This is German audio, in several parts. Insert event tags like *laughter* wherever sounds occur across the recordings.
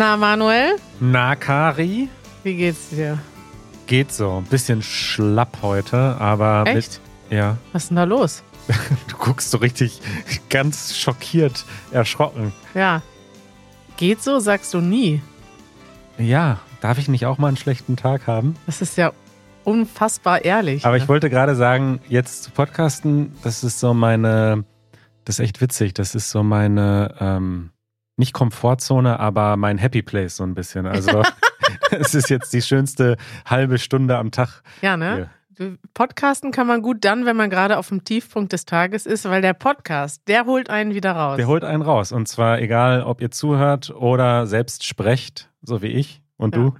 Na, Manuel, Na, Kari? wie geht's dir? Geht so. Ein bisschen schlapp heute, aber Echt? mit. Ja. Was ist denn da los? *laughs* Du guckst so richtig *laughs* ganz schockiert, erschrocken. Ja. Geht so, sagst du nie. Ja, darf ich nicht auch mal einen schlechten Tag haben? Das ist ja unfassbar ehrlich. Aber ne? ich wollte gerade sagen, jetzt zu podcasten, das ist so meine. Das ist echt witzig. Das ist so meine. Ähm, nicht Komfortzone, aber mein Happy Place so ein bisschen. Also, *laughs* es ist jetzt die schönste halbe Stunde am Tag. Ja, ne? Du- Podcasten kann man gut dann, wenn man gerade auf dem Tiefpunkt des Tages ist, weil der Podcast, der holt einen wieder raus. Der holt einen raus. Und zwar egal, ob ihr zuhört oder selbst sprecht, so wie ich und Ja. du.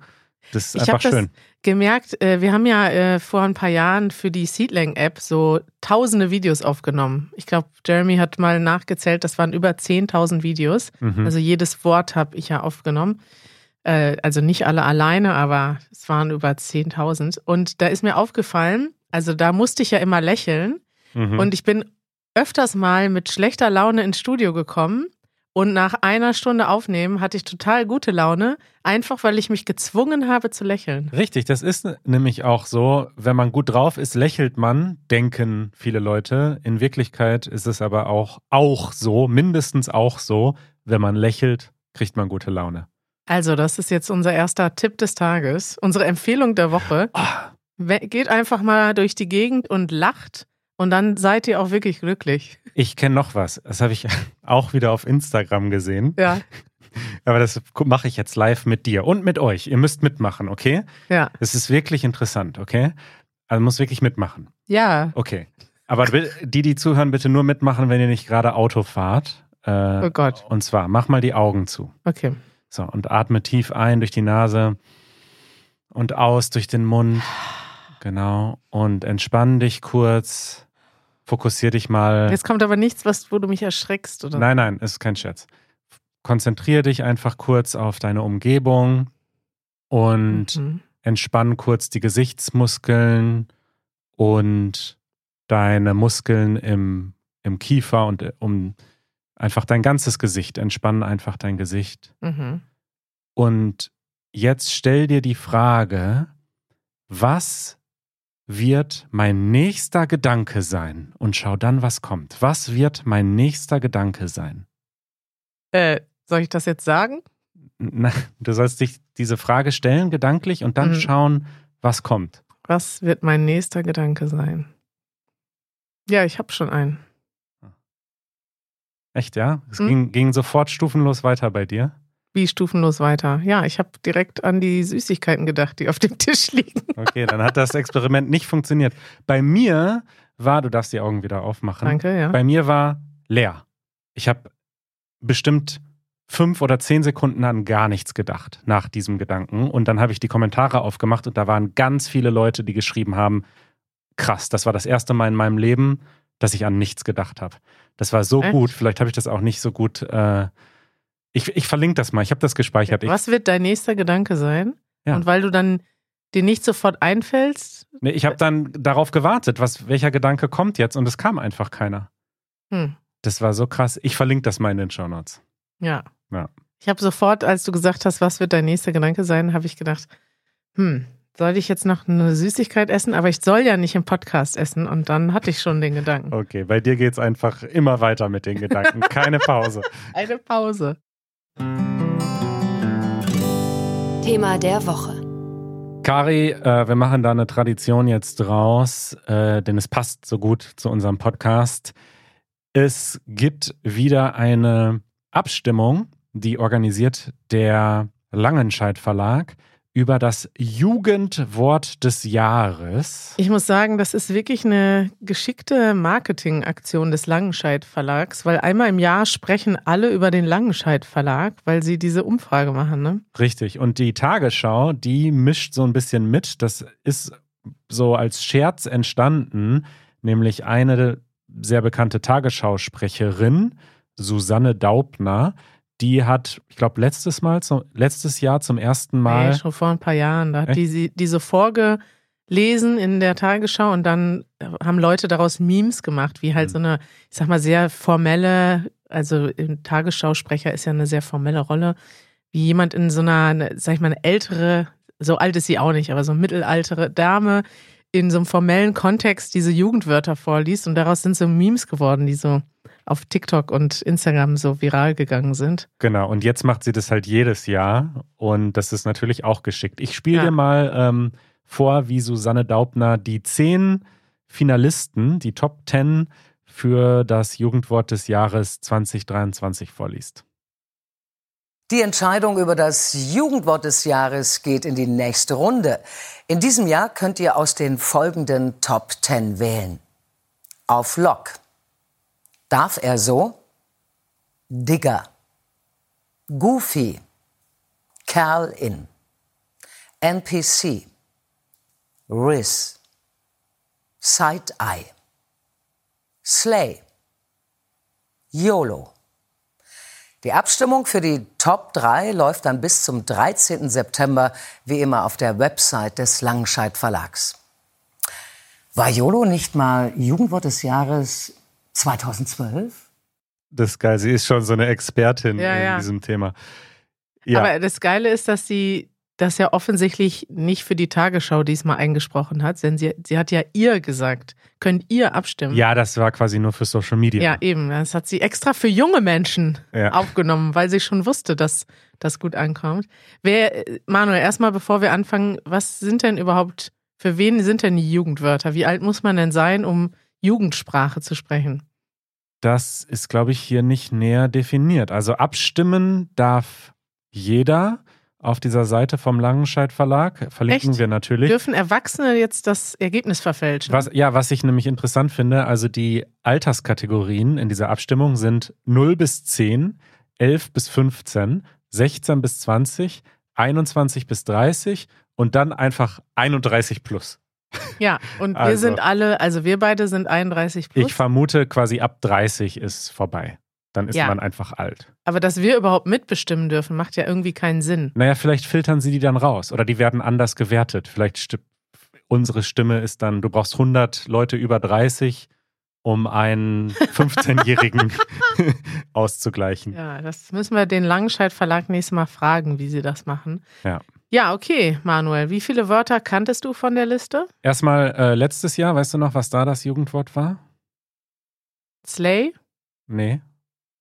Das ist Ich einfach hab das- schön. gemerkt, äh, wir haben ja äh, vor ein paar Jahren für die Seedlang-App so tausende Videos aufgenommen. Ich glaube, Jeremy hat mal nachgezählt, das waren über 10.000 Videos. Mhm. Also jedes Wort habe ich ja aufgenommen. Äh, also nicht alle alleine, aber es waren über 10.000. Und da ist mir aufgefallen, also da musste ich ja immer lächeln. Mhm. Und ich bin öfters mal mit schlechter Laune ins Studio gekommen. Und nach einer Stunde Aufnehmen hatte ich total gute Laune, einfach weil ich mich gezwungen habe zu lächeln. Richtig, das ist nämlich auch so, wenn man gut drauf ist, lächelt man, denken viele Leute. In Wirklichkeit ist es aber auch, auch so, mindestens auch so, wenn man lächelt, kriegt man gute Laune. Also, das ist jetzt unser erster Tipp des Tages, unsere Empfehlung der Woche. We- Geht einfach mal durch die Gegend und lacht und dann seid ihr auch wirklich glücklich. ich kenne noch was. Das habe ich *laughs* auch wieder auf Instagram gesehen. Ja, *laughs* Aber das mache ich jetzt live mit dir und mit euch. Ihr müsst mitmachen, okay? ja, Es ist wirklich interessant, okay? Also muss wirklich mitmachen. ja. Okay. Aber die, die zuhören, bitte nur mitmachen, wenn ihr nicht gerade Auto fahrt. Äh, Oh Gott. Und zwar, mach mal die Augen zu. Okay. So, und atme tief ein durch die Nase und aus durch den Mund. Genau. Und entspann dich kurz. Fokussier dich mal. Jetzt kommt aber nichts, was, wo du mich erschreckst, oder? Nein, nein, ist kein Scherz. Konzentrier dich einfach kurz auf deine Umgebung und Mhm. entspann kurz die Gesichtsmuskeln und deine Muskeln im, im Kiefer und äh, um einfach dein ganzes Gesicht. Entspann einfach dein Gesicht. Mhm. Und jetzt stell dir die Frage, was wird mein nächster Gedanke sein? Und schau dann, was kommt. Was wird mein nächster Gedanke sein? Äh, soll ich das jetzt sagen? Na, Du sollst dich diese Frage stellen, gedanklich, und dann Mhm. schauen, was kommt. Was wird mein nächster Gedanke sein? Ja, ich habe schon einen. Echt, ja? Es Mhm. ging, ging sofort stufenlos weiter bei dir. Wie stufenlos weiter? Ja, ich habe direkt an die Süßigkeiten gedacht, die auf dem Tisch liegen. Okay, dann hat das Experiment nicht funktioniert. Bei mir war, du darfst die Augen wieder aufmachen. Danke, ja. Bei mir war leer. Ich habe bestimmt fünf oder zehn Sekunden an gar nichts gedacht nach diesem Gedanken. Und dann habe ich die Kommentare aufgemacht und da waren ganz viele Leute, die geschrieben haben, krass, das war das erste Mal in meinem Leben, dass ich an nichts gedacht habe. Das war so Echt? gut. Vielleicht habe ich das auch nicht so gut. Äh, ich, ich verlinke das mal. Ich habe das gespeichert. Ich, Was wird dein nächster Gedanke sein? Ja. Und weil du dann dir nicht sofort einfällst, nee, ich habe dann darauf gewartet, was, welcher Gedanke kommt jetzt und es kam einfach keiner. hm, Das war so krass. Ich verlinke das mal in den Show Notes. ja. Ja. Ich habe sofort, als du gesagt hast, was wird dein nächster Gedanke sein, habe ich gedacht, hm, soll ich jetzt noch eine Süßigkeit essen? Aber ich soll ja nicht im Podcast essen. Und dann hatte ich schon den Gedanken. Okay, bei dir geht es einfach immer weiter mit den Gedanken. Keine Pause. *laughs* Eine Pause. Thema der Woche. Kari, äh, wir machen da eine Tradition jetzt draus, äh, denn es passt so gut zu unserem Podcast. Es gibt wieder eine Abstimmung, die organisiert der Langenscheidt Verlag über das Jugendwort des Jahres. Ich muss sagen, das ist wirklich eine geschickte Marketingaktion des Langenscheidt Verlags, weil einmal im Jahr sprechen alle über den Langenscheidt Verlag, weil sie diese Umfrage machen, ne? Richtig. Und die Tagesschau, die mischt so ein bisschen mit. Das ist so als Scherz entstanden, nämlich eine sehr bekannte Tagesschausprecherin, Susanne Daubner, die hat, ich glaube, letztes Mal, zum, letztes Jahr zum ersten Mal. Nee, schon vor ein paar Jahren. Da hat Echt? die sie diese vorgelesen in der Tagesschau und dann haben Leute daraus Memes gemacht, wie halt Mhm. so eine, ich sag mal, sehr formelle, also ein Tagesschausprecher ist ja eine sehr formelle Rolle. wie jemand in so einer, eine, sag ich mal, eine ältere, so alt ist sie auch nicht, aber so mittelaltere Dame in so einem formellen Kontext diese Jugendwörter vorliest und daraus sind so Memes geworden, die so auf TikTok und Instagram so viral gegangen sind. Genau, und jetzt macht sie das halt jedes Jahr und das ist natürlich auch geschickt. Ich spiele Ja. dir mal ähm, vor, wie Susanne Daubner die zehn Finalisten, die Top 10 für das Jugendwort des Jahres 2023 vorliest. Die Entscheidung über das Jugendwort des Jahres geht in die nächste Runde. In diesem Jahr könnt ihr aus den folgenden Top 10 wählen. Auf Lock. Darf er so? Digger. Goofy. Kerl in. NPC. Riz. Side-Eye. Slay. YOLO. Die Abstimmung für die Top 3 läuft dann bis zum 13. September, wie immer auf der Website des Langenscheidt Verlags. War YOLO nicht mal Jugendwort des Jahres 2012? Das ist geil, sie ist schon so eine Expertin Ja, in ja. diesem Thema. Ja, Aber das Geile ist, dass sie das ja offensichtlich nicht für die Tagesschau diesmal eingesprochen hat, denn sie, sie hat ja ihr gesagt, könnt ihr abstimmen. ja, das war quasi nur für Social Media. Ja, eben. Das hat sie extra für junge Menschen Ja. aufgenommen, weil sie schon wusste, dass das gut ankommt. Wer, Manuel, erstmal bevor wir anfangen, was sind denn überhaupt, für wen sind denn die Jugendwörter? Wie alt muss man denn sein, um Jugendsprache zu sprechen? Das ist, glaube ich, hier nicht näher definiert. Also abstimmen darf jeder auf dieser Seite vom Langenscheidt Verlag. Verlinken Echt? wir natürlich. Dürfen Erwachsene jetzt das Ergebnis verfälschen? Was, ja, was ich nämlich interessant finde, also die Alterskategorien in dieser Abstimmung sind 0 bis 10, 11 bis 15, 16 bis 20, 21 bis 30 und dann einfach 31 plus. Ja, und wir Also. sind alle, also wir beide sind 31 plus. Ich vermute quasi ab 30 ist vorbei. Dann ist Ja. man einfach alt. aber dass wir überhaupt mitbestimmen dürfen, macht ja irgendwie keinen Sinn. Naja, vielleicht filtern sie die dann raus oder die werden anders gewertet. Vielleicht unsere Stimme ist dann, du brauchst 100 Leute über 30, um einen *laughs* 15-Jährigen *laughs* auszugleichen. Ja, das müssen wir den Langenscheidt Verlag nächstes Mal fragen, wie sie das machen. Ja. Ja, okay, Manuel. Wie viele Wörter kanntest du von der Liste? Erstmal äh, letztes Jahr, weißt du noch, was da das Jugendwort war? Slay? Nee.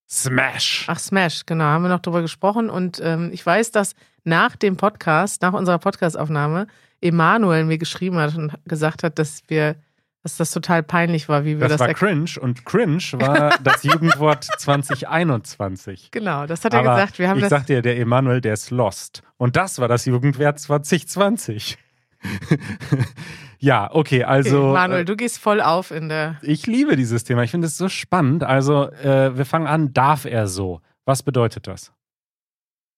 Smash. Ach, Smash, genau, haben wir noch drüber gesprochen. Und ähm, ich weiß, dass nach dem Podcast, nach unserer Podcastaufnahme, Emanuel mir geschrieben hat und gesagt hat, dass wir, dass das total peinlich war, wie wir Das das, war cringe und cringe war *laughs* das Jugendwort 2021. Genau, das hat er Aber gesagt. Wir haben ich das. sag dir, der Emanuel, der ist lost. Und das war das Jugendwort 2020. *laughs* ja, okay, also. okay, Manuel, äh, du gehst voll auf in der. ich liebe dieses Thema. Ich finde es so spannend. Also, äh, wir fangen an. Darf er so? Was bedeutet das?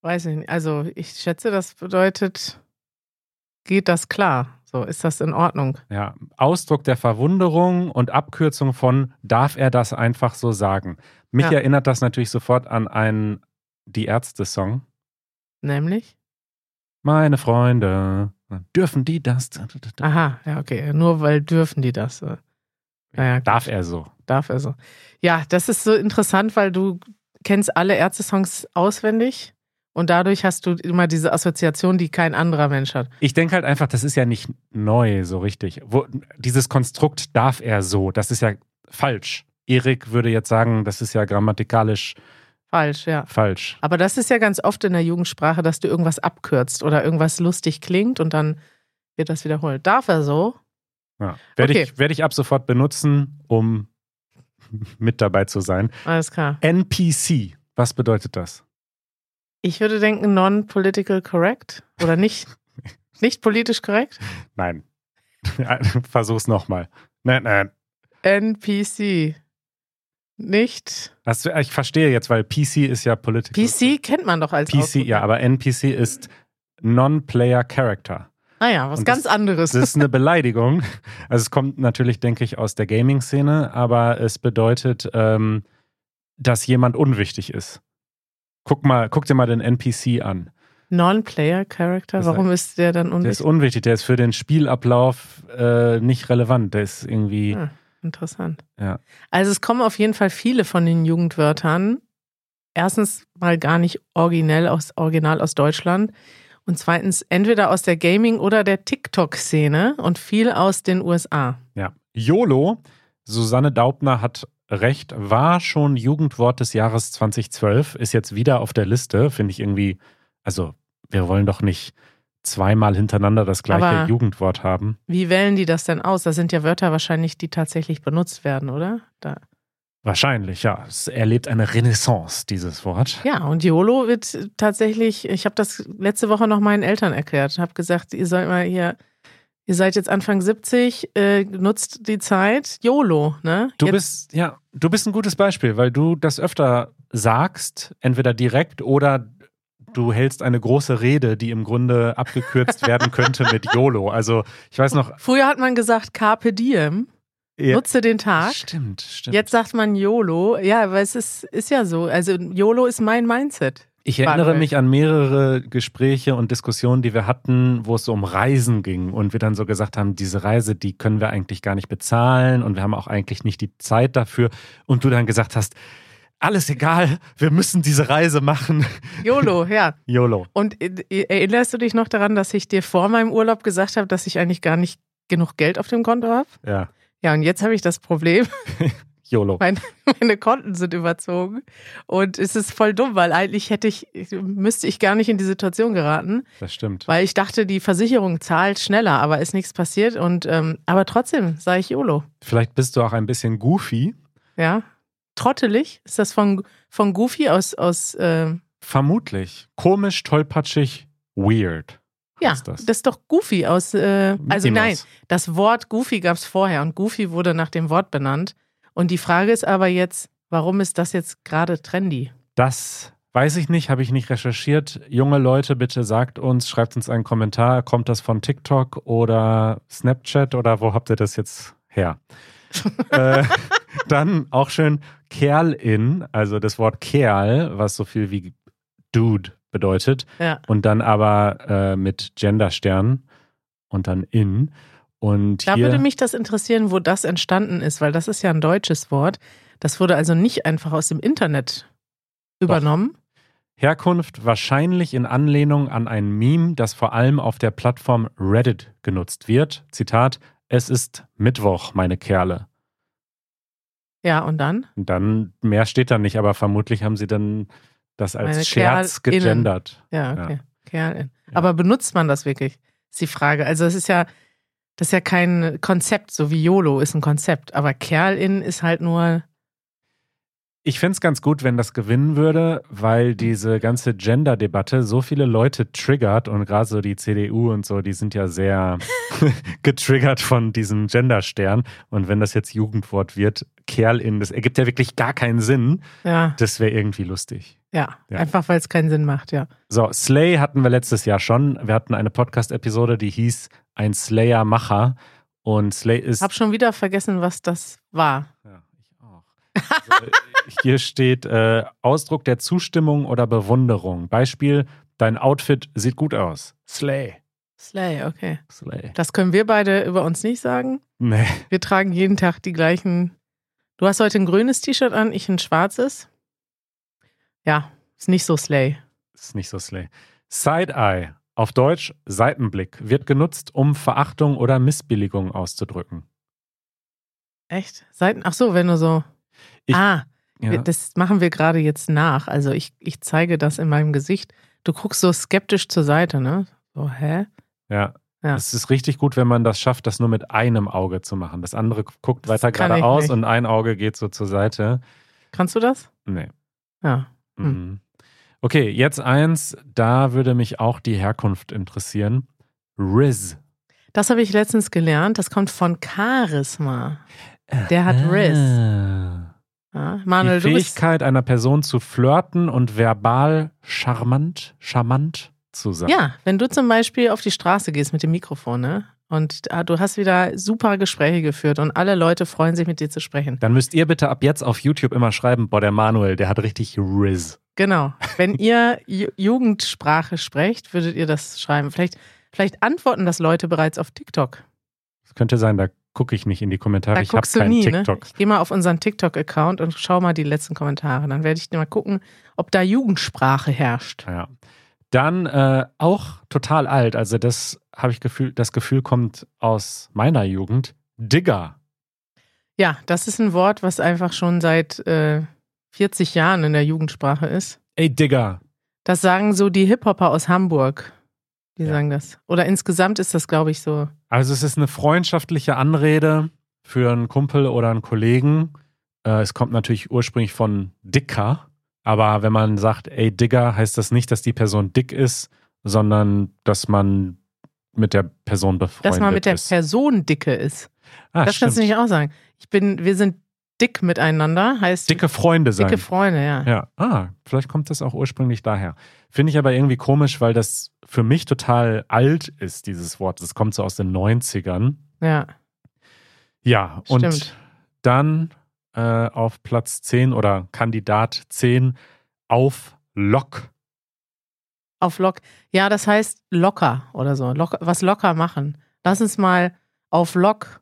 Weiß ich nicht. Also, ich schätze, das bedeutet, geht das klar? So, ist das in Ordnung? Ja, Ausdruck der Verwunderung und Abkürzung von darf er das einfach so sagen. Mich Ja. erinnert das natürlich sofort an einen Die Ärzte-Song. Nämlich? Meine Freunde, dürfen die das? Aha, ja, okay. Nur weil dürfen die das. äh. Naja. Darf er so? Darf er so. Ja, das ist so interessant, weil du kennst alle Ärzte-Songs auswendig und dadurch hast du immer diese Assoziation, die kein anderer Mensch hat. Ich denke halt einfach, das ist ja nicht neu so richtig. Wo, dieses Konstrukt darf er so, das ist ja falsch. Erik würde jetzt sagen, das ist ja grammatikalisch Falsch, ja. falsch. Aber das ist ja ganz oft in der Jugendsprache, dass du irgendwas abkürzt oder irgendwas lustig klingt und dann wird das wiederholt. Darf er so? Ja. Werde, Okay. ich, werde ich ab sofort benutzen, um *laughs* mit dabei zu sein. Alles klar. NPC, was bedeutet das? Ich würde denken, non-political correct oder nicht, *laughs* nicht politisch korrekt? Nein. *laughs* Versuch's nochmal. Nein, nein. NPC. Nicht. Das, ich verstehe jetzt, weil PC ist ja political. PC kennt man doch als PC, Ausdruck. ja, aber NPC ist Non-Player Character. Naja, was Und ganz das- anderes. Das ist eine *laughs* Beleidigung. Also es kommt natürlich, denke ich, aus der Gaming-Szene, aber es bedeutet, ähm, dass jemand unwichtig ist. Guck mal, guck dir mal den NPC an. Non-Player-Character, warum ist der dann Der ist unwichtig? unwichtig, der ist für den Spielablauf äh, nicht relevant. Der ist irgendwie, Ah, interessant. ja. Also es kommen auf jeden Fall viele von den Jugendwörtern erstens mal gar nicht originell aus, original aus Deutschland und zweitens entweder aus der Gaming- oder der TikTok-Szene und viel aus den USA. Ja. YOLO, Susanne Daubner hat recht, war schon Jugendwort des Jahres 2012, ist jetzt wieder auf der Liste, finde ich irgendwie, also wir wollen doch nicht zweimal hintereinander das gleiche Aber- Jugendwort haben. Wie wählen die das denn aus? Das sind ja Wörter wahrscheinlich, die tatsächlich benutzt werden, oder? Da. Wahrscheinlich, ja. Es erlebt eine Renaissance, dieses Wort. Ja, und YOLO wird tatsächlich, ich habe das letzte Woche noch meinen Eltern erklärt, habe gesagt, ihr sollt mal hier, ihr seid jetzt Anfang 70, äh, nutzt die Zeit, YOLO, ne? Du Jetzt- bist, ja, du bist ein gutes Beispiel, weil du das öfter sagst, entweder direkt oder du hältst eine große Rede, die im Grunde abgekürzt *laughs* werden könnte mit YOLO. Also ich weiß noch. Früher hat man gesagt Carpe Diem, Ja, nutze den Tag. Stimmt, stimmt. Jetzt sagt man YOLO. Ja, aber es ist, ist ja so. Also YOLO ist mein Mindset. Ich erinnere mich an mehrere Gespräche und Diskussionen, die wir hatten, wo es so um Reisen ging und wir dann so gesagt haben, diese Reise, die können wir eigentlich gar nicht bezahlen und wir haben auch eigentlich nicht die Zeit dafür. Und du dann gesagt hast, alles egal, wir müssen diese Reise machen. YOLO, ja. *laughs* YOLO. Und äh, erinnerst du dich noch daran, dass ich dir vor meinem Urlaub gesagt habe, dass ich eigentlich gar nicht genug Geld auf dem Konto habe? Ja, Ja, und jetzt habe ich das Problem, *laughs* YOLO. Mein, meine Konten sind überzogen. Und es ist voll dumm, weil eigentlich hätte ich, müsste ich gar nicht in die Situation geraten, Das stimmt. weil ich dachte, die Versicherung zahlt schneller, aber ist nichts passiert. Und ähm, aber trotzdem sage ich YOLO. Vielleicht bist du auch ein bisschen goofy. Ja. Trottelig? Ist das von, von Goofy aus, aus ähm, Vermutlich. Komisch, tollpatschig, weird. ja, das? das. ist doch Goofy aus, äh, also nein, das Wort Goofy gab es vorher und Goofy wurde nach dem Wort benannt. Und die Frage ist aber jetzt, warum ist das jetzt gerade trendy? Das weiß ich nicht, habe ich nicht recherchiert. Junge Leute, bitte sagt uns, schreibt uns einen Kommentar. Kommt das von TikTok oder Snapchat oder wo habt ihr das jetzt her? *laughs* äh, dann auch schön Kerl-in, also das Wort Kerl, was so viel wie Dude bedeutet. Ja. Und dann aber äh, mit Genderstern und dann in. Und Da würde mich das interessieren, wo das entstanden ist, weil das ist ja ein deutsches Wort. Das wurde also nicht einfach aus dem Internet übernommen. Herkunft wahrscheinlich in Anlehnung an ein Meme, das vor allem auf der Plattform Reddit genutzt wird. Zitat: Es ist Mittwoch, meine Kerle. Ja, und dann? Und dann, mehr steht da nicht, aber vermutlich haben sie dann das als Meine Scherz KerlInnen. gegendert. Ja, okay. Kerl. Ja. Aber benutzt man das wirklich? Ist die Frage. Also es ist ja, das ist ja kein Konzept, so wie YOLO ist ein Konzept. Aber Kerlin ist halt nur, Ich fände es ganz gut, wenn das gewinnen würde, weil diese ganze Gender-Debatte so viele Leute triggert und gerade so die CDU und so, die sind ja sehr *laughs* getriggert von diesem Gender-Stern. Und wenn das jetzt Jugendwort wird, Kerl in, das ergibt ja wirklich gar keinen Sinn. ja, Das wäre irgendwie lustig. ja, Ja. einfach weil es keinen Sinn macht, ja. So, Slay hatten wir letztes Jahr schon. Wir hatten eine Podcast-Episode, die hieß Ein Slayer-Macher. Und Slay ist. Hab schon wieder vergessen, was das war. Ja, ich. Also, hier steht äh, Ausdruck der Zustimmung oder Bewunderung. Beispiel: Dein Outfit sieht gut aus. Slay. Slay, okay. Slay. Das können wir beide über uns nicht sagen. Nee. Wir tragen jeden Tag die gleichen. Du hast heute ein grünes T-Shirt an, ich ein schwarzes. Ja, ist nicht so Slay. Ist nicht so Slay. Side-Eye, auf Deutsch Seitenblick, wird genutzt, um Verachtung oder Missbilligung auszudrücken. Echt? Seiten? Ach so, wenn du so. Ich- ah, Ja. das machen wir gerade jetzt nach. Also ich, ich zeige das in meinem Gesicht. Du guckst so skeptisch zur Seite, ne? So, hä? Ja. Ja. Es ist richtig gut, wenn man das schafft, das nur mit einem Auge zu machen. Das andere guckt Das weiter geradeaus und ein Auge geht so zur Seite. Kannst du das? Nee. Ja. Hm. Mhm. Okay, jetzt eins, da würde mich auch die Herkunft interessieren. Riz. Das habe ich letztens gelernt. Das kommt von Charisma. Der hat Riz. Ah. Ja, Die Manuel, bist. Fähigkeit einer Person zu flirten und verbal charmant, charmant zu sein. Ja, wenn du zum Beispiel auf die Straße gehst mit dem Mikrofon, ne? Und ah, du hast wieder super Gespräche geführt und alle Leute freuen sich, mit dir zu sprechen. Dann müsst ihr bitte ab jetzt auf YouTube immer schreiben, boah, der Manuel, der hat richtig Riz. Genau. Wenn ihr Ju- Jugendsprache sprecht, würdet ihr das schreiben. Vielleicht, vielleicht antworten das Leute bereits auf TikTok. Das könnte sein, da gucke ich nicht in die Kommentare. Da ich habe keinen nie, ne? TikTok. Ich gehe mal auf unseren TikTok-Account und schau mal die letzten Kommentare. Dann werde ich mal gucken, ob da Jugendsprache herrscht. Ja. Dann äh, auch total alt. Also das habe ich Gefühl, das Gefühl kommt aus meiner Jugend. Digger. Ja, das ist ein Wort, was einfach schon seit äh, 40 Jahren in der Jugendsprache ist. Ey, Digger. Das sagen so die Hip-Hopper aus Hamburg. Die Ja. sagen das. Oder insgesamt ist das, glaube ich, so. Also es ist eine freundschaftliche Anrede für einen Kumpel oder einen Kollegen. Äh, es kommt natürlich ursprünglich von Dicker, aber wenn man sagt, ey Digger, heißt das nicht, dass die Person dick ist, sondern dass man mit der Person befreundet Dass man mit der ist. Person dicke ist. ah, das kannst du stimmt. nicht auch sagen. Ich bin, wir sind dick miteinander, heißt Dicke Freunde sein. dicke Freunde, ja. Ja, ah, vielleicht kommt das auch ursprünglich daher. Finde ich aber irgendwie komisch, weil das für mich total alt ist, dieses Wort. Das kommt so aus den 90ern. Ja. Ja, und Stimmt. dann äh, auf Platz 10 oder Kandidat 10 auf Lock. Auf Lock. Ja, das heißt locker oder so. Locker, was locker machen. Lass uns mal auf Lock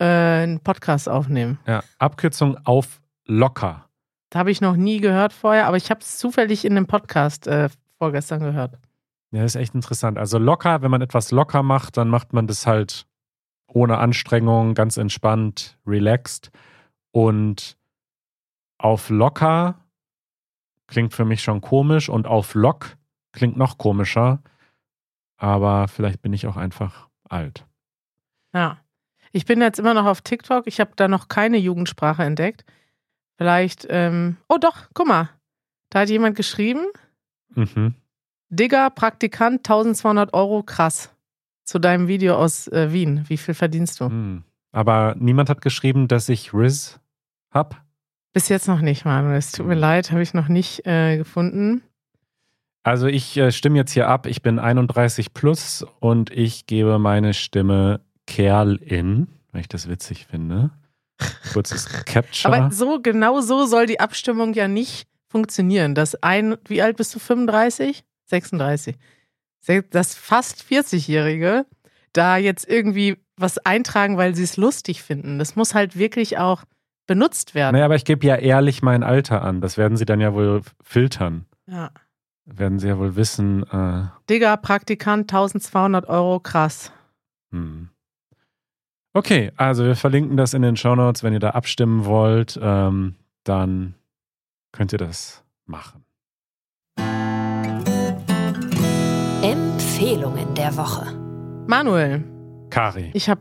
äh, einen Podcast aufnehmen. Ja, Abkürzung auf Locker. Das habe ich noch nie gehört vorher, aber ich habe es zufällig in einem Podcast äh, vorgestern gehört. Ja, ist echt interessant. Also locker, wenn man etwas locker macht, dann macht man das halt ohne Anstrengung, ganz entspannt, relaxed. Und auf locker klingt für mich schon komisch und auf lock klingt noch komischer. Aber vielleicht bin ich auch einfach alt. Ja. Ich bin jetzt immer noch auf TikTok. Ich habe da noch keine Jugendsprache entdeckt. Vielleicht, ähm, oh doch, guck mal. Da hat jemand geschrieben, Mhm. Digger, Praktikant, 1200 Euro, krass. Zu deinem Video aus äh, Wien. Wie viel verdienst du? Hm. Aber niemand hat geschrieben, dass ich Riz hab. Bis jetzt noch nicht, Manuel. Es tut mir leid, habe ich noch nicht äh, gefunden. Also ich äh, stimme jetzt hier ab. Ich bin 31 plus und ich gebe meine Stimme Kerl in, weil ich das witzig finde. Kurzes *laughs* Capture. Aber so, genau so soll die Abstimmung ja nicht funktionieren. Das ein, wie alt bist du? 35? 36. Se- Das fast 40-Jährige da jetzt irgendwie was eintragen, weil sie es lustig finden. Das muss halt wirklich auch benutzt werden. naja, aber ich gebe ja ehrlich mein Alter an. Das werden sie dann ja wohl filtern. Ja. Werden sie ja wohl wissen. Äh, Digga, Praktikant, 1200 Euro, krass. hm. Okay, also wir verlinken das in den Shownotes. Wenn ihr da abstimmen wollt, ähm, dann könnt ihr das machen. Empfehlungen der Woche. Manuel, Kari. ich habe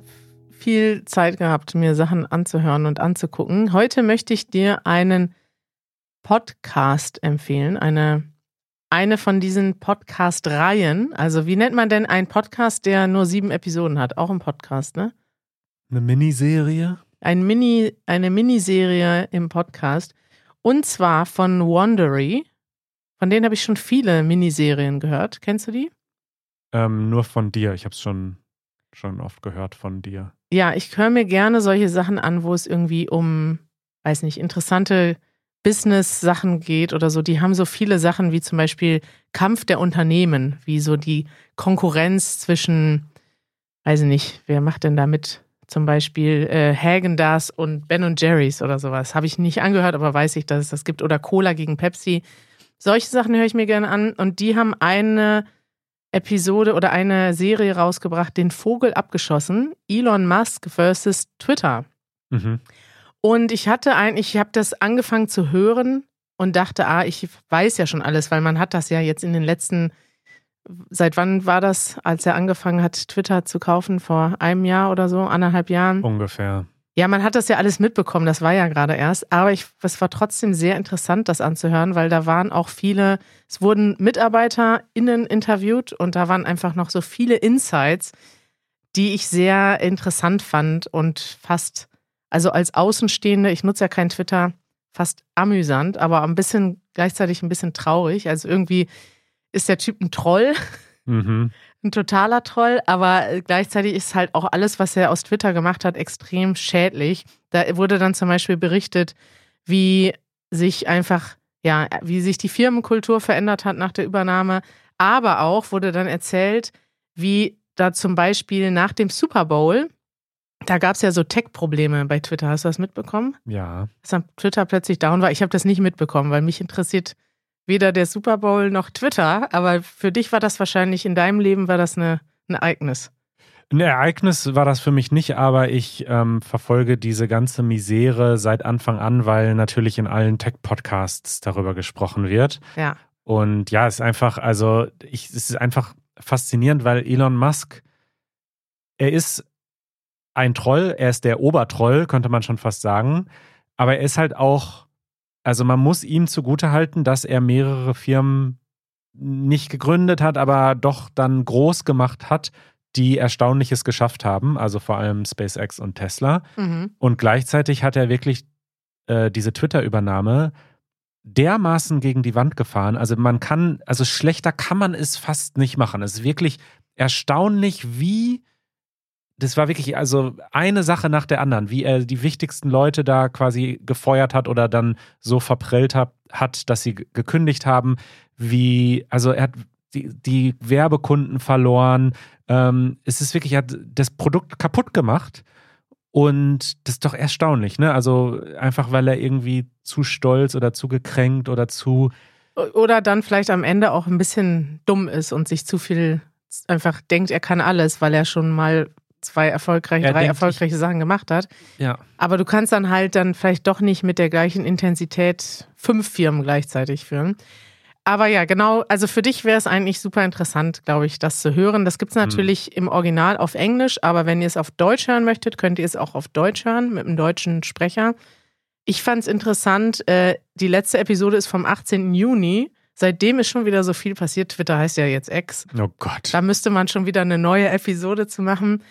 viel Zeit gehabt, mir Sachen anzuhören und anzugucken. Heute möchte ich dir einen Podcast empfehlen, eine, eine von diesen Podcast-Reihen. Also, wie nennt man denn einen Podcast, der nur sieben Episoden hat? Auch ein Podcast, ne? Eine Miniserie? Ein Mini, eine Miniserie im Podcast. Und zwar von Wandery. Von denen habe ich schon viele Miniserien gehört. Kennst du die? Ähm, nur von dir. Ich habe es schon, schon oft gehört von dir. Ja, ich höre mir gerne solche Sachen an, wo es irgendwie um, weiß nicht, interessante Business-Sachen geht oder so. Die haben so viele Sachen wie zum Beispiel Kampf der Unternehmen, wie so die Konkurrenz zwischen, weiß ich nicht, wer macht denn da mit? Zum Beispiel äh, Hagen Dazs und Ben und Jerry's oder sowas. Habe ich nicht angehört, aber weiß ich, dass es das gibt. Oder Cola gegen Pepsi. Solche Sachen höre ich mir gerne an. Und die haben eine Episode oder eine Serie rausgebracht, den Vogel abgeschossen, Elon Musk versus Twitter. Mhm. Und ich hatte eigentlich, ich habe das angefangen zu hören und dachte, ah, ich weiß ja schon alles, weil man hat das ja jetzt in den letzten, seit wann war das, als er angefangen hat, Twitter zu kaufen? Vor einem Jahr oder so, anderthalb Jahren? Ungefähr. Ja, man hat das ja alles mitbekommen, das war ja gerade erst. Aber ich, es war trotzdem sehr interessant, das anzuhören, weil da waren auch viele, es wurden MitarbeiterInnen interviewt und da waren einfach noch so viele Insights, die ich sehr interessant fand und fast, also als Außenstehende, ich nutze ja kein Twitter, fast amüsant, aber ein bisschen, gleichzeitig ein bisschen traurig. Also irgendwie ist der Typ ein Troll Mhm. *laughs* ein totaler Troll, aber gleichzeitig ist halt auch alles, was er aus Twitter gemacht hat, extrem schädlich. Da wurde dann zum Beispiel berichtet, wie sich einfach, ja, wie sich die Firmenkultur verändert hat nach der Übernahme. Aber auch wurde dann erzählt, wie da zum Beispiel nach dem Super Bowl Da gab es ja so Tech-Probleme bei Twitter. Hast du das mitbekommen? Ja. Dass dann Twitter plötzlich down war. Ich habe das nicht mitbekommen, weil mich interessiert weder der Super Bowl noch Twitter. Aber für dich war das wahrscheinlich in deinem Leben war das eine, ein Ereignis. Ein Ereignis war das für mich nicht, aber ich ähm, verfolge diese ganze Misere seit Anfang an, weil natürlich in allen Tech-Podcasts darüber gesprochen wird. Ja. Und ja, es ist einfach, also ich, es ist einfach faszinierend, weil Elon Musk, er ist ein Troll, er ist der Obertroll, könnte man schon fast sagen. Aber er ist halt auch, also man muss ihm zugutehalten, dass er mehrere Firmen nicht gegründet hat, aber doch dann groß gemacht hat, die Erstaunliches geschafft haben, also vor allem SpaceX und Tesla. Mhm. Und gleichzeitig hat er wirklich äh, diese Twitter-Übernahme dermaßen gegen die Wand gefahren. Also man kann, also schlechter kann man es fast nicht machen. Es ist wirklich erstaunlich, wie das war wirklich also eine Sache nach der anderen, wie er die wichtigsten Leute da quasi gefeuert hat oder dann so verprellt hat, hat dass sie ge- gekündigt haben, wie, also er hat die, die Werbekunden verloren. Ähm, es ist wirklich, er hat das Produkt kaputt gemacht. Und das ist doch erstaunlich, ne? Also einfach, weil er irgendwie zu stolz oder zu gekränkt oder zu. Oder dann vielleicht am Ende auch ein bisschen dumm ist und sich zu viel einfach denkt, er kann alles, weil er schon mal zwei erfolgreiche, Er drei erfolgreiche Sachen gemacht hat. Ja. Aber du kannst dann halt dann vielleicht doch nicht mit der gleichen Intensität fünf Firmen gleichzeitig führen. Aber ja, genau, also für dich wäre es eigentlich super interessant, glaube ich, das zu hören. Das gibt es natürlich im Original auf Englisch, aber wenn ihr es auf Deutsch hören möchtet, könnt ihr es auch auf Deutsch hören mit einem deutschen Sprecher. Ich fand es interessant, äh, die letzte Episode ist vom 18. Juni. Seitdem ist schon wieder so viel passiert. Twitter heißt ja jetzt X. Oh Gott. Da müsste man schon wieder eine neue Episode zu machen.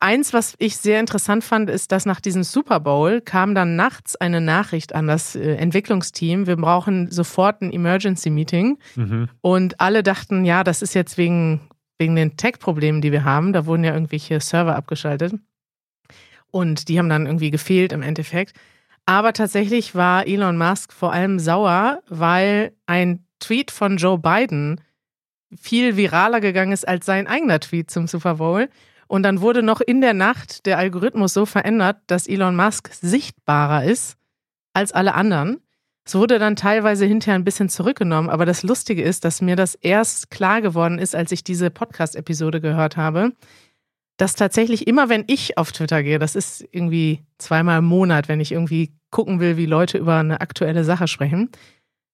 Eins, was ich sehr interessant fand, ist, dass nach diesem Super Bowl kam dann nachts eine Nachricht an das äh, Entwicklungsteam. Wir brauchen sofort ein Emergency Meeting. Mhm. Und alle dachten, ja, das ist jetzt wegen, wegen den Tech-Problemen, die wir haben. Da wurden ja irgendwelche Server abgeschaltet. Und die haben dann irgendwie gefehlt im Endeffekt. Aber tatsächlich war Elon Musk vor allem sauer, weil ein Tweet von Joe Biden viel viraler gegangen ist als sein eigener Tweet zum Super Bowl. Und dann wurde noch in der Nacht der Algorithmus so verändert, dass Elon Musk sichtbarer ist als alle anderen. Es wurde dann teilweise hinterher ein bisschen zurückgenommen, aber das Lustige ist, dass mir das erst klar geworden ist, als ich diese Podcast-Episode gehört habe, dass tatsächlich immer, wenn ich auf Twitter gehe, das ist irgendwie zweimal im Monat, wenn ich irgendwie gucken will, wie Leute über eine aktuelle Sache sprechen,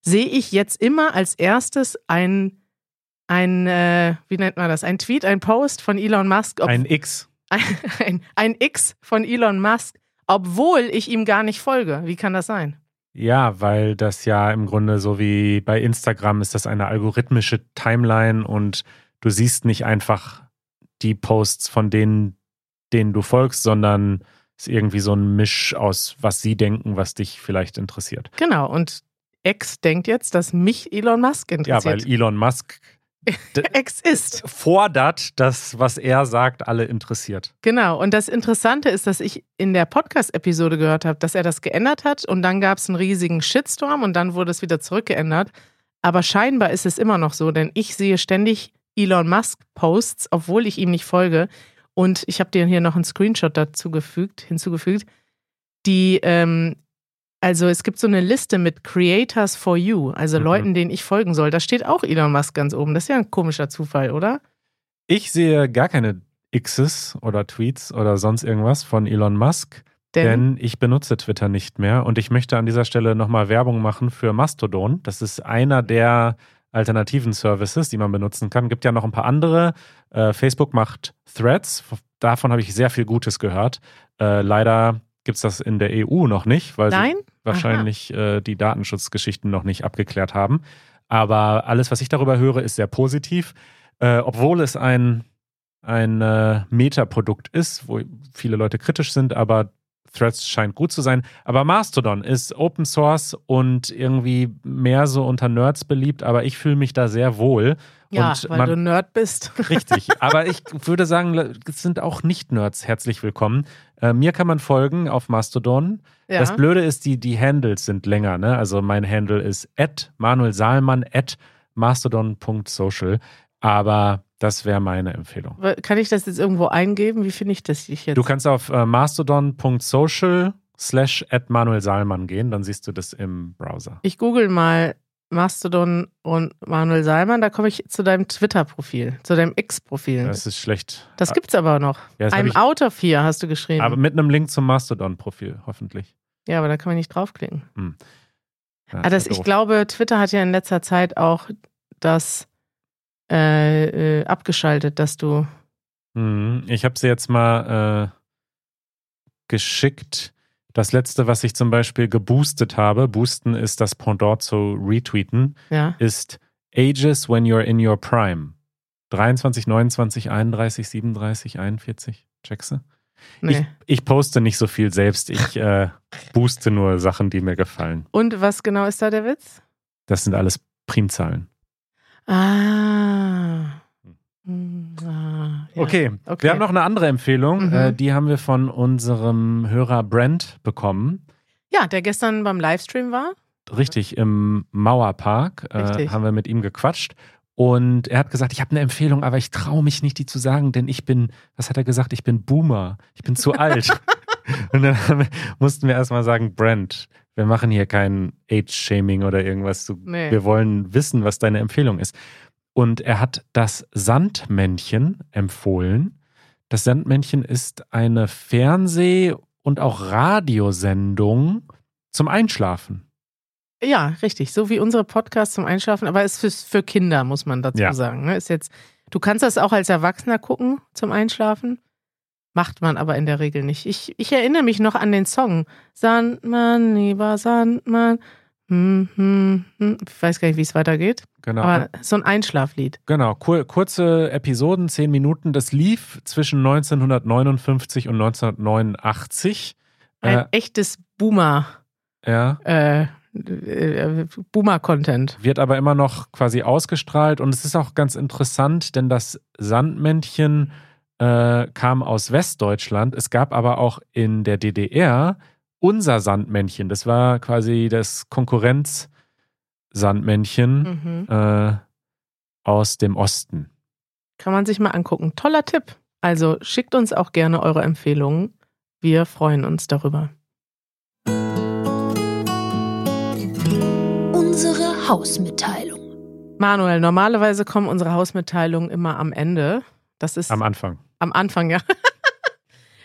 sehe ich jetzt immer als erstes ein, ein äh, wie nennt man das, ein Tweet, ein Post von Elon Musk, ob, Ein X. ein, ein, ein X von Elon Musk, obwohl ich ihm gar nicht folge. Wie kann das sein? Ja, weil das ja im Grunde so wie bei Instagram ist das eine algorithmische Timeline und du siehst nicht einfach die Posts von denen, denen du folgst, sondern es ist irgendwie so ein Misch aus, was sie denken, was dich vielleicht interessiert. Genau, und X denkt jetzt, dass mich Elon Musk Ja, interessiert. weil Elon Musk *laughs* X ist. fordert, dass was er sagt, alle interessiert. Genau. Und das Interessante ist, dass ich in der Podcast-Episode gehört habe, dass er das geändert hat und dann gab es einen riesigen Shitstorm und dann wurde es wieder zurückgeändert. Aber scheinbar ist es immer noch so, denn ich sehe ständig Elon Musk-Posts, obwohl ich ihm nicht folge. Und ich habe dir hier noch einen Screenshot dazu gefügt, hinzugefügt, die, ähm, also es gibt so eine Liste mit Creators for You, also Mhm. Leuten, denen ich folgen soll. Da steht auch Elon Musk ganz oben. Das ist ja ein komischer Zufall, oder? Ich sehe gar keine Xs oder Tweets oder sonst irgendwas von Elon Musk. Denn ich benutze Twitter nicht mehr und ich möchte an dieser Stelle nochmal Werbung machen für Mastodon. Das ist einer der alternativen Services, die man benutzen kann. Gibt ja noch ein paar andere. Äh, Facebook macht Threads. Davon habe ich sehr viel Gutes gehört. Äh, leider gibt es das in der EU noch nicht, weil Nein? sie wahrscheinlich äh, die Datenschutzgeschichten noch nicht abgeklärt haben. Aber alles, was ich darüber höre, ist sehr positiv. Äh, obwohl es ein, ein äh, Meta-Produkt ist, wo viele Leute kritisch sind, aber Threads scheint gut zu sein. Aber Mastodon ist Open Source und irgendwie mehr so unter Nerds beliebt, aber ich fühle mich da sehr wohl. Ja, und weil man, du Nerd bist. Richtig, *laughs* aber ich würde sagen, es sind auch Nicht-Nerds herzlich willkommen. Äh, mir kann man folgen auf Mastodon. Ja. Das Blöde ist, die, die Handles sind länger. Ne? Also mein Handle ist at Manuel Saalmann at mastodon.social. Aber Das wäre meine Empfehlung. Kann ich das jetzt irgendwo eingeben? Wie finde ich das jetzt? Du kannst auf äh, mastodon.social slash at Manuel Salman gehen, dann siehst du das im Browser. Ich google mal Mastodon und Manuel Salman, da komme ich zu deinem Twitter-Profil, zu deinem X-Profil. Das ist schlecht. Das gibt's aber noch. Ja, I'm out of here hast du geschrieben. Aber mit einem Link zum Mastodon-Profil, hoffentlich. ja, aber da kann man nicht draufklicken. Ja, Ah, das, ist ich glaube, Twitter hat ja in letzter Zeit auch das äh, äh, abgeschaltet, dass du. Mhm. Ich habe sie jetzt mal äh, geschickt. Das letzte, was ich zum Beispiel geboostet habe, boosten ist das Pendant zu retweeten, Ja. ist Ages when you're in your prime. 23, 29, 31, 37, 41. Checkst du? Nee. Ich poste nicht so viel selbst. Ich äh, booste nur Sachen, die mir gefallen. Und was genau ist da der Witz? Das sind alles Primzahlen. Ah. Hm, ah, ja. Okay. Okay. wir haben noch eine andere Empfehlung. Mhm. Äh, die haben wir von unserem Hörer Brent bekommen. Ja, der gestern beim Livestream war. Richtig, im Mauerpark äh, haben wir mit ihm gequatscht. Und er hat gesagt, ich habe eine Empfehlung, aber ich traue mich nicht, die zu sagen, denn ich bin, was hat er gesagt? Ich bin Boomer. Ich bin zu *laughs* alt. Und dann wir, mussten wir erstmal sagen, Brent, wir machen hier kein Age-Shaming oder irgendwas. Du, Nee. Wir wollen wissen, was deine Empfehlung ist. Und er hat das Sandmännchen empfohlen. Das Sandmännchen ist eine Fernseh- und auch Radiosendung zum Einschlafen. Ja, richtig. So wie unsere Podcasts zum Einschlafen, aber ist für, für Kinder, muss man dazu Ja. sagen. ne? Ist jetzt, du kannst das auch als Erwachsener gucken zum Einschlafen. Macht man aber in der Regel nicht. Ich, ich erinnere mich noch an den Song. Sandmann, lieber Sandmann. Hm, hm, hm. Ich weiß gar nicht, wie es weitergeht. Genau. Aber so ein Einschlaflied. Genau, kur kurze Episoden, zehn Minuten. Das lief zwischen 1959 und 1989. Ein Äh, echtes Boomer, ja, äh, Boomer-Content. wird aber immer noch quasi ausgestrahlt. Und es ist auch ganz interessant, denn das Sandmännchen äh, kam aus Westdeutschland. Es gab aber auch in der DDR unser Sandmännchen. Das war quasi das Konkurrenz-Sandmännchen Mhm. äh, aus dem Osten. Kann man sich mal angucken. Toller Tipp. Also schickt uns auch gerne eure Empfehlungen. Wir freuen uns darüber. Unsere Hausmitteilung. Manuel, normalerweise kommen unsere Hausmitteilungen immer am Ende. Das ist Am Anfang. am Anfang, ja. *laughs*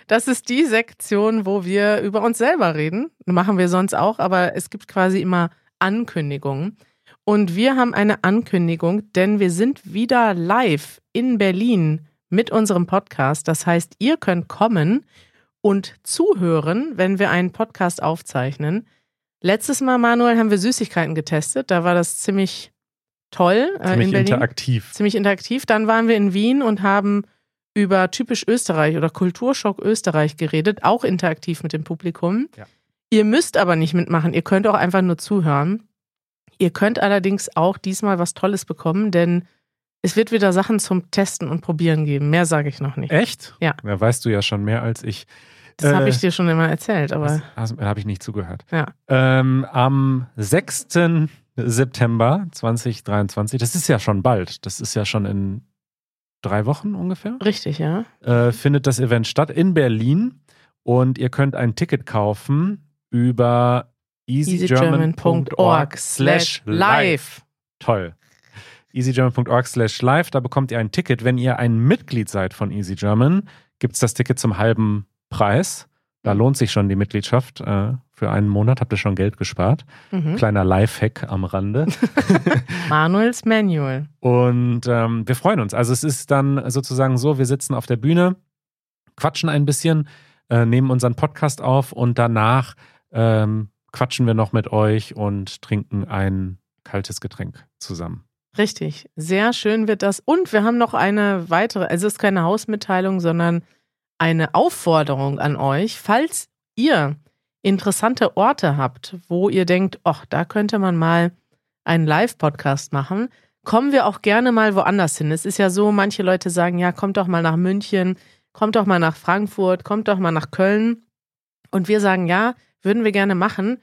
Das ist die Sektion, wo wir über uns selber reden. Machen wir sonst auch, aber es gibt quasi immer Ankündigungen. Und wir haben eine Ankündigung, denn wir sind wieder live in Berlin mit unserem Podcast. Das heißt, ihr könnt kommen und zuhören, wenn wir einen Podcast aufzeichnen. Letztes Mal, Manuel, haben wir Süßigkeiten getestet. Da war das ziemlich toll äh, Ziemlich in Berlin interaktiv. ziemlich interaktiv. Dann waren wir in Wien und haben über typisch Österreich oder Kulturschock Österreich geredet, auch interaktiv mit dem Publikum. Ja. Ihr müsst aber nicht mitmachen, ihr könnt auch einfach nur zuhören. Ihr könnt allerdings auch diesmal was Tolles bekommen, denn es wird wieder Sachen zum Testen und Probieren geben. Mehr sage ich noch nicht. Echt? Ja. Da weißt du ja schon mehr als ich. Das habe Äh, ich dir schon immer erzählt, aber Das habe ich nicht zugehört. Ja. Ähm, am 6. September 2023, das ist ja schon bald, das ist ja schon in drei Wochen ungefähr, richtig, ja. äh, findet das Event statt in Berlin und ihr könnt ein Ticket kaufen über easygerman.org slash live. Toll. easygerman.org slash live, da bekommt ihr ein Ticket. Wenn ihr ein Mitglied seid von Easy German, gibt es das Ticket zum halben Preis. Da lohnt sich schon die Mitgliedschaft. Äh, für einen Monat habt ihr schon Geld gespart. Mhm. Kleiner Lifehack am Rande. *laughs* Manuels Manual. Und ähm, wir freuen uns. Also es ist dann sozusagen so, wir sitzen auf der Bühne, quatschen ein bisschen, äh, nehmen unseren Podcast auf und danach ähm, quatschen wir noch mit euch und trinken ein kaltes Getränk zusammen. Richtig, sehr schön wird das. Und wir haben noch eine weitere, also es ist keine Hausmitteilung, sondern eine Aufforderung an euch, falls ihr interessante Orte habt, wo ihr denkt, ach, da könnte man mal einen Live-Podcast machen, kommen wir auch gerne mal woanders hin. Es ist ja so, manche Leute sagen, ja, kommt doch mal nach München, kommt doch mal nach Frankfurt, kommt doch mal nach Köln. Und wir sagen, ja, würden wir gerne machen.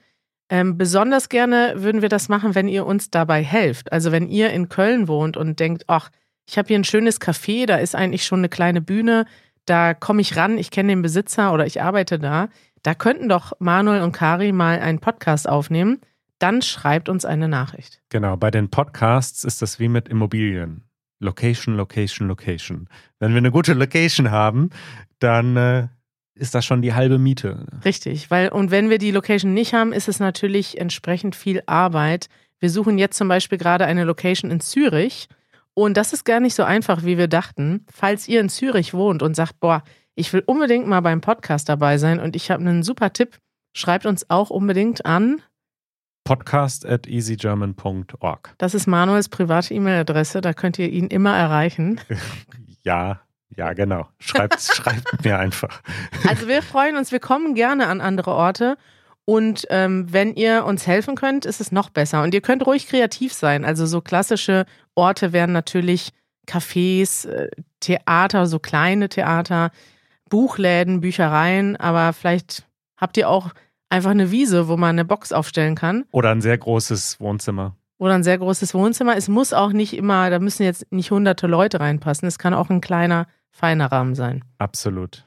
Ähm, besonders gerne würden wir das machen, wenn ihr uns dabei helft. Also wenn ihr in Köln wohnt und denkt, ach, ich habe hier ein schönes Café, da ist eigentlich schon eine kleine Bühne, da komme ich ran, ich kenne den Besitzer oder ich arbeite da. Da könnten doch Manuel und Kari mal einen Podcast aufnehmen. Dann schreibt uns eine Nachricht. Genau, bei den Podcasts ist das wie mit Immobilien. Location, Location, Location. Wenn wir eine gute Location haben, dann äh, ist das schon die halbe Miete. Richtig, weil und wenn wir die Location nicht haben, ist es natürlich entsprechend viel Arbeit. Wir suchen jetzt zum Beispiel gerade eine Location in Zürich und das ist gar nicht so einfach, wie wir dachten. Falls ihr in Zürich wohnt und sagt, boah, ich will unbedingt mal beim Podcast dabei sein und ich habe einen super Tipp, schreibt uns auch unbedingt an podcast at easygerman.org. Das ist Manuels private E-Mail-Adresse, da könnt ihr ihn immer erreichen. *laughs* ja, ja, genau. Schreibt, *laughs* schreibt mir einfach. Also wir freuen uns, wir kommen gerne an andere Orte. Und ähm, wenn ihr uns helfen könnt, ist es noch besser. Und ihr könnt ruhig kreativ sein. Also so klassische Orte wären natürlich Cafés, äh, Theater, so kleine Theater, Buchläden, Büchereien. Aber vielleicht habt ihr auch einfach eine Wiese, wo man eine Box aufstellen kann. Oder ein sehr großes Wohnzimmer. Oder ein sehr großes Wohnzimmer. Es muss auch nicht immer, da müssen jetzt nicht hunderte Leute reinpassen. Es kann auch ein kleiner, feiner Rahmen sein. Absolut.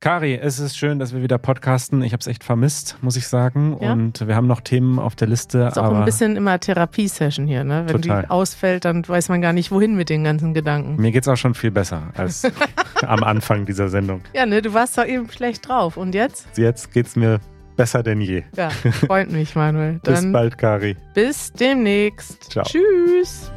Kari, es ist schön, dass wir wieder podcasten. Ich habe es echt vermisst, muss ich sagen. Ja? Und wir haben noch Themen auf der Liste. Ist auch ein bisschen immer Therapiesession hier, ne? Wenn total. die ausfällt, dann weiß man gar nicht, wohin mit den ganzen Gedanken. Mir geht es auch schon viel besser als *laughs* am Anfang dieser Sendung. Ja, ne, du warst doch eben schlecht drauf. Und jetzt? Jetzt geht es mir besser denn je. Ja, freut mich, Manuel. *laughs* Bis bald, Kari. Bis demnächst. Ciao. Tschüss.